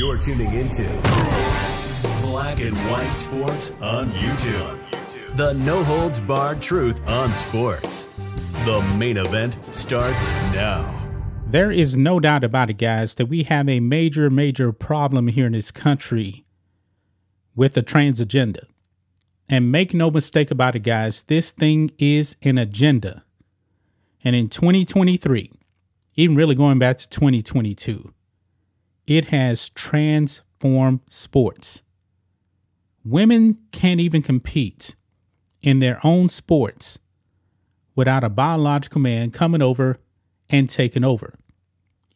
You're tuning into Black and White Sports on YouTube. The no holds barred truth on sports. The main event starts now. There is no doubt about it, guys, that we have a major, major problem here in this country with the trans agenda. And make no mistake about it, guys, this thing is an agenda. And in 2023, even really going back to 2022, it has transformed sports. Women can't even compete in their own sports without a biological man coming over and taking over,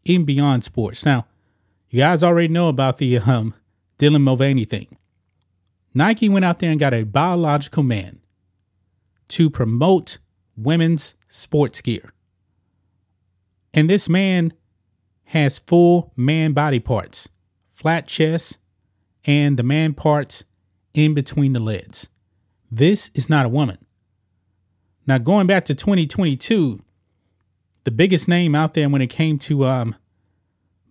even beyond sports. Now, you guys already know about the um, Dylan Mulvaney thing. Nike went out there and got a biological man to promote women's sports gear. And this man has full man body parts, flat chest, and the man parts in between the legs. This is not a woman. Now, going back to 2022, the biggest name out there when it came to um,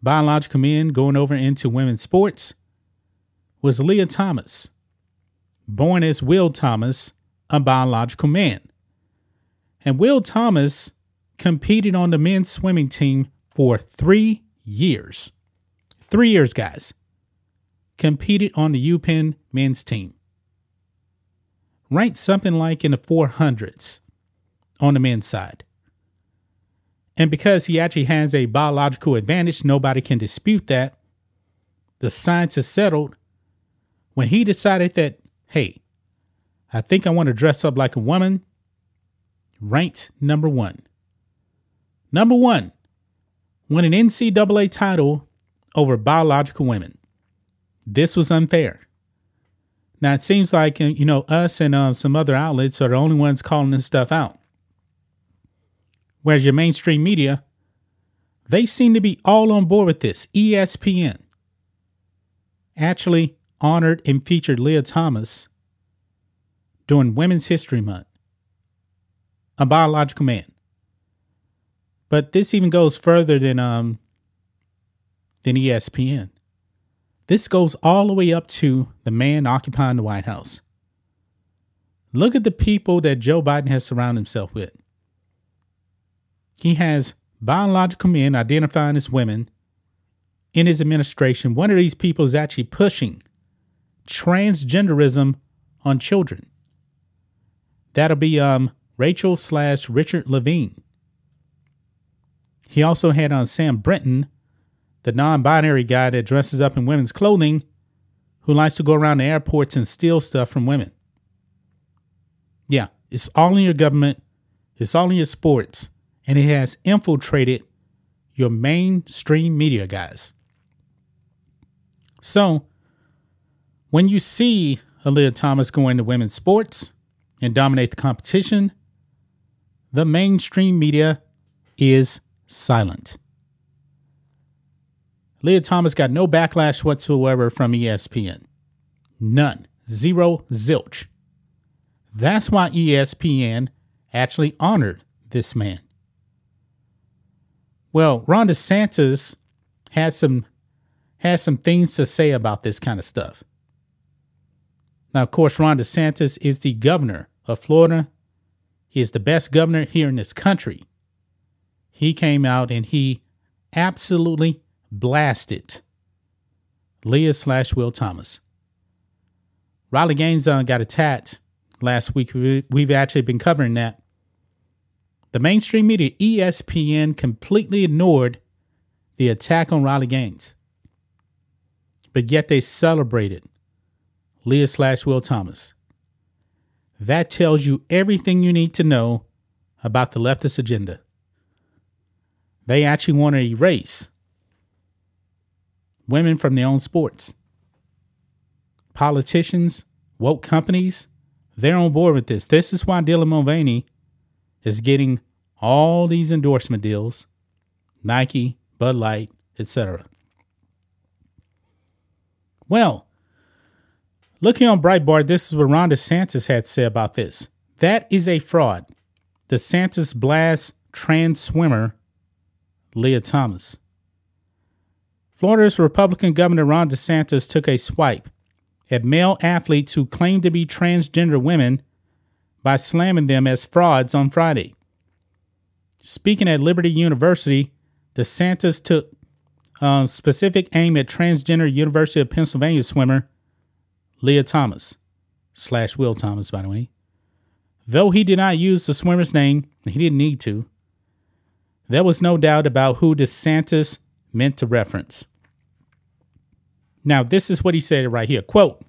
biological men going over into women's sports was Lia Thomas born as Will Thomas, a biological man. And Will Thomas competed on the men's swimming team for three years. Three years, guys. Competed on the UPenn men's team. Ranked something like in the 400s on the men's side. And because he actually has a biological advantage, nobody can dispute that. The science is settled. When he decided that hey, I think I want to dress up like a woman, ranked number one. Number one, won an NCAA title over biological women. This was unfair. Now it seems like uh, you know us and uh, some other outlets are the only ones calling this stuff out. Whereas your mainstream media, they seem to be all on board with this. ESPN actually honored and featured Lia Thomas during Women's History Month. A biological man. But this even goes further than um than ESPN. This goes all the way up to the man occupying the White House. Look at the people that Joe Biden has surrounded himself with. He has biological men identifying as women in his administration. One of these people is actually pushing transgenderism on children. That'll be um Rachel slash Richard Levine. He also had on Sam Brinton, the non-binary guy that dresses up in women's clothing, who likes to go around the airports and steal stuff from women. Yeah, it's all in your government, it's all in your sports, and it has infiltrated your mainstream media guys. So, when you see Aaliyah Thomas going to women's sports and dominate the competition, the mainstream media is silent. Lia Thomas got no backlash whatsoever from ESPN. None. Zero zilch. That's why ESPN actually honored this man. Well, Ron DeSantis has some has some things to say about this kind of stuff. Now, of course, Ron DeSantis is the governor of Florida. He is the best governor here in this country. He came out and he absolutely blasted Lia slash Will Thomas. Riley Gaines uh, got attacked last week. We've actually been covering that. The mainstream media, ESPN, completely ignored the attack on Riley Gaines. But yet they celebrated Lia slash Will Thomas. That tells you everything you need to know about the leftist agenda. They actually want to erase women from their own sports. Politicians, woke companies, they're on board with this. This is why Dylan Mulvaney is getting all these endorsement deals Nike, Bud Light, etc. Well, Looking on Breitbart, this is what Ron DeSantis had to say about this. That is a fraud. DeSantis blasts trans swimmer Lia Thomas. Florida's Republican Governor Ron DeSantis took a swipe at male athletes who claim to be transgender women by slamming them as frauds on Friday. Speaking at Liberty University, DeSantis took um, specific aim at transgender University of Pennsylvania swimmer Lia Thomas, slash Will Thomas, by the way. Though he did not use the swimmer's name, he didn't need to. There was no doubt about who DeSantis meant to reference. Now, this is what he said right here. Quote,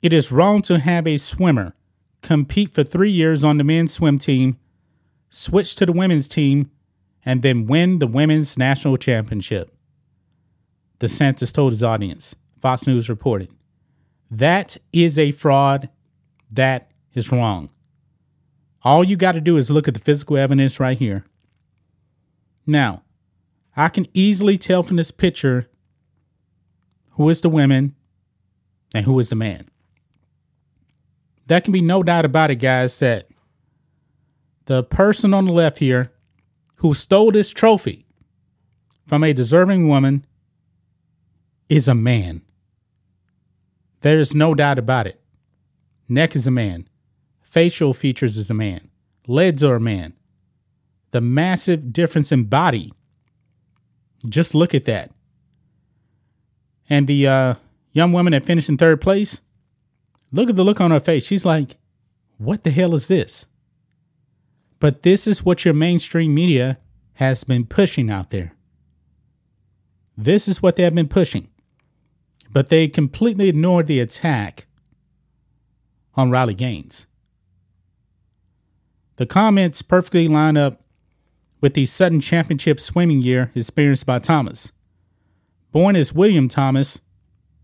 it is wrong to have a swimmer compete for three years on the men's swim team, switch to the women's team, and then win the women's national championship. DeSantis told his audience, Fox News reported. That is a fraud. That is wrong. All you got to do is look at the physical evidence right here. Now, I can easily tell from this picture who is the women and who is the man. There can be no doubt about it, guys, that the person on the left here who stole this trophy from a deserving woman is a man. There is no doubt about it. Neck is a man. Facial features is a man. Legs are a man. The massive difference in body. Just look at that. And the uh, young woman that finished in third place, look at the look on her face. She's like, what the hell is this? But this is what your mainstream media has been pushing out there. This is what they have been pushing. But they completely ignored the attack on Riley Gaines. The comments perfectly line up with the sudden championship swimming year experienced by Thomas. Born as William Thomas,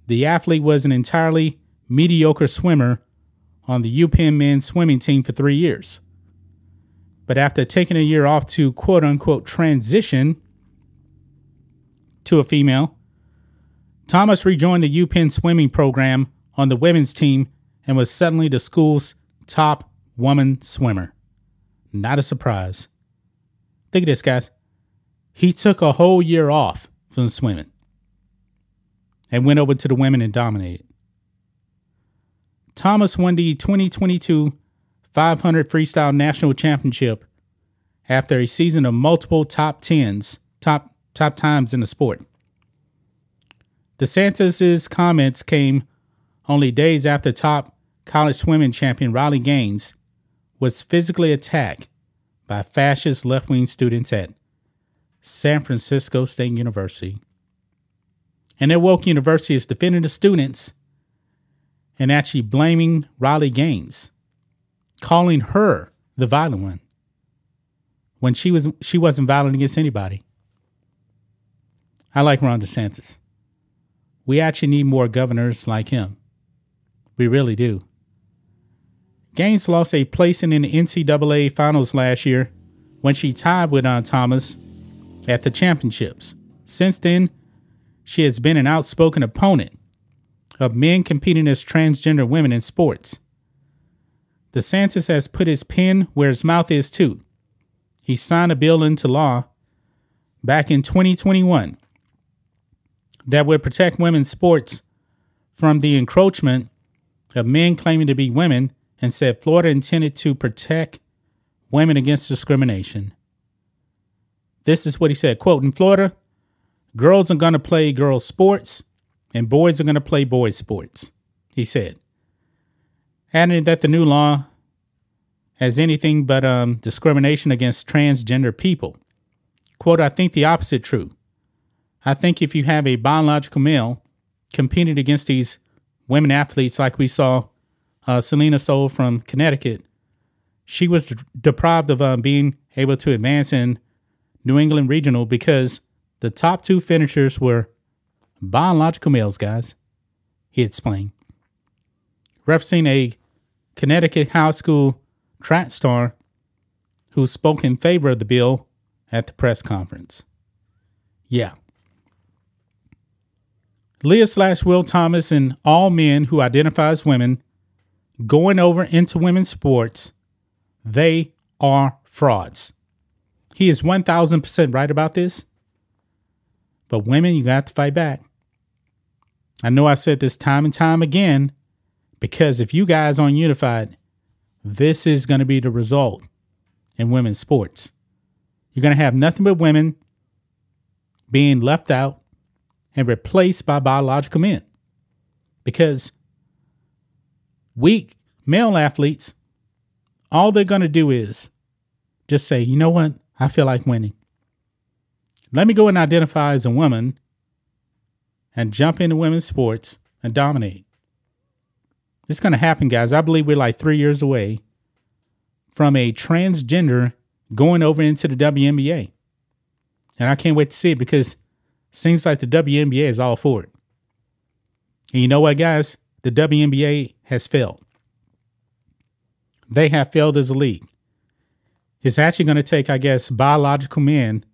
the athlete was an entirely mediocre swimmer on the UPenn men's swimming team for three years. But after taking a year off to quote unquote transition to a female, Thomas rejoined the UPenn swimming program on the women's team and was suddenly the school's top woman swimmer. Not a surprise. Think of this, guys. He took a whole year off from swimming and went over to the women and dominated. Thomas won the 2022 500 Freestyle National Championship after a season of multiple top tens, top top times in the sport. DeSantis' comments came only days after top college swimming champion Riley Gaines was physically attacked by fascist left wing students at San Francisco State University. And their woke university is defending the students and actually blaming Riley Gaines, calling her the violent one when she was she wasn't violent against anybody. I like Ron DeSantis. We actually need more governors like him. We really do. Gaines lost a placing in the NCAA finals last year when she tied with Aunt Thomas at the championships. Since then, she has been an outspoken opponent of men competing as transgender women in sports. DeSantis has put his pen where his mouth is too. He signed a bill into law back in 2021 that would protect women's sports from the encroachment of men claiming to be women and said Florida intended to protect women against discrimination. This is what he said, quote, in Florida, girls are going to play girls sports and boys are going to play boys sports, he said. Adding that the new law has anything but um, discrimination against transgender people. Quote, I think the opposite true. I think if you have a biological male competing against these women athletes like we saw uh, Selina Soule from Connecticut, she was deprived of um, being able to advance in New England Regional because the top two finishers were biological males, guys. He explained. Referencing a Connecticut high school track star who spoke in favor of the bill at the press conference. Yeah. Lia slash Will Thomas and all men who identify as women going over into women's sports, they are frauds. He is 1000% right about this. But women, you got to fight back. I know I said this time and time again because if you guys aren't unified, this is going to be the result in women's sports. You're going to have nothing but women being left out and replaced by biological men because weak male athletes, all they're going to do is just say, you know what? I feel like winning. Let me go and identify as a woman and jump into women's sports and dominate. It's going to happen, guys. I believe we're like three years away from a transgender going over into the WNBA. And I can't wait to see it because it seems like the WNBA is all for it. And you know what, guys? The WNBA has failed. They have failed as a league. It's actually going to take, I guess, biological men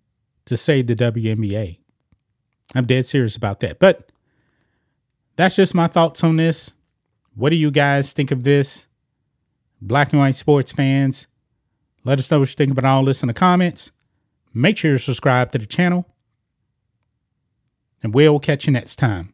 to save the WNBA. I'm dead serious about that. But that's just my thoughts on this. What do you guys think of this? Black and white sports fans, let us know what you think about all this in the comments. Make sure you subscribe to the channel. And we'll catch you next time.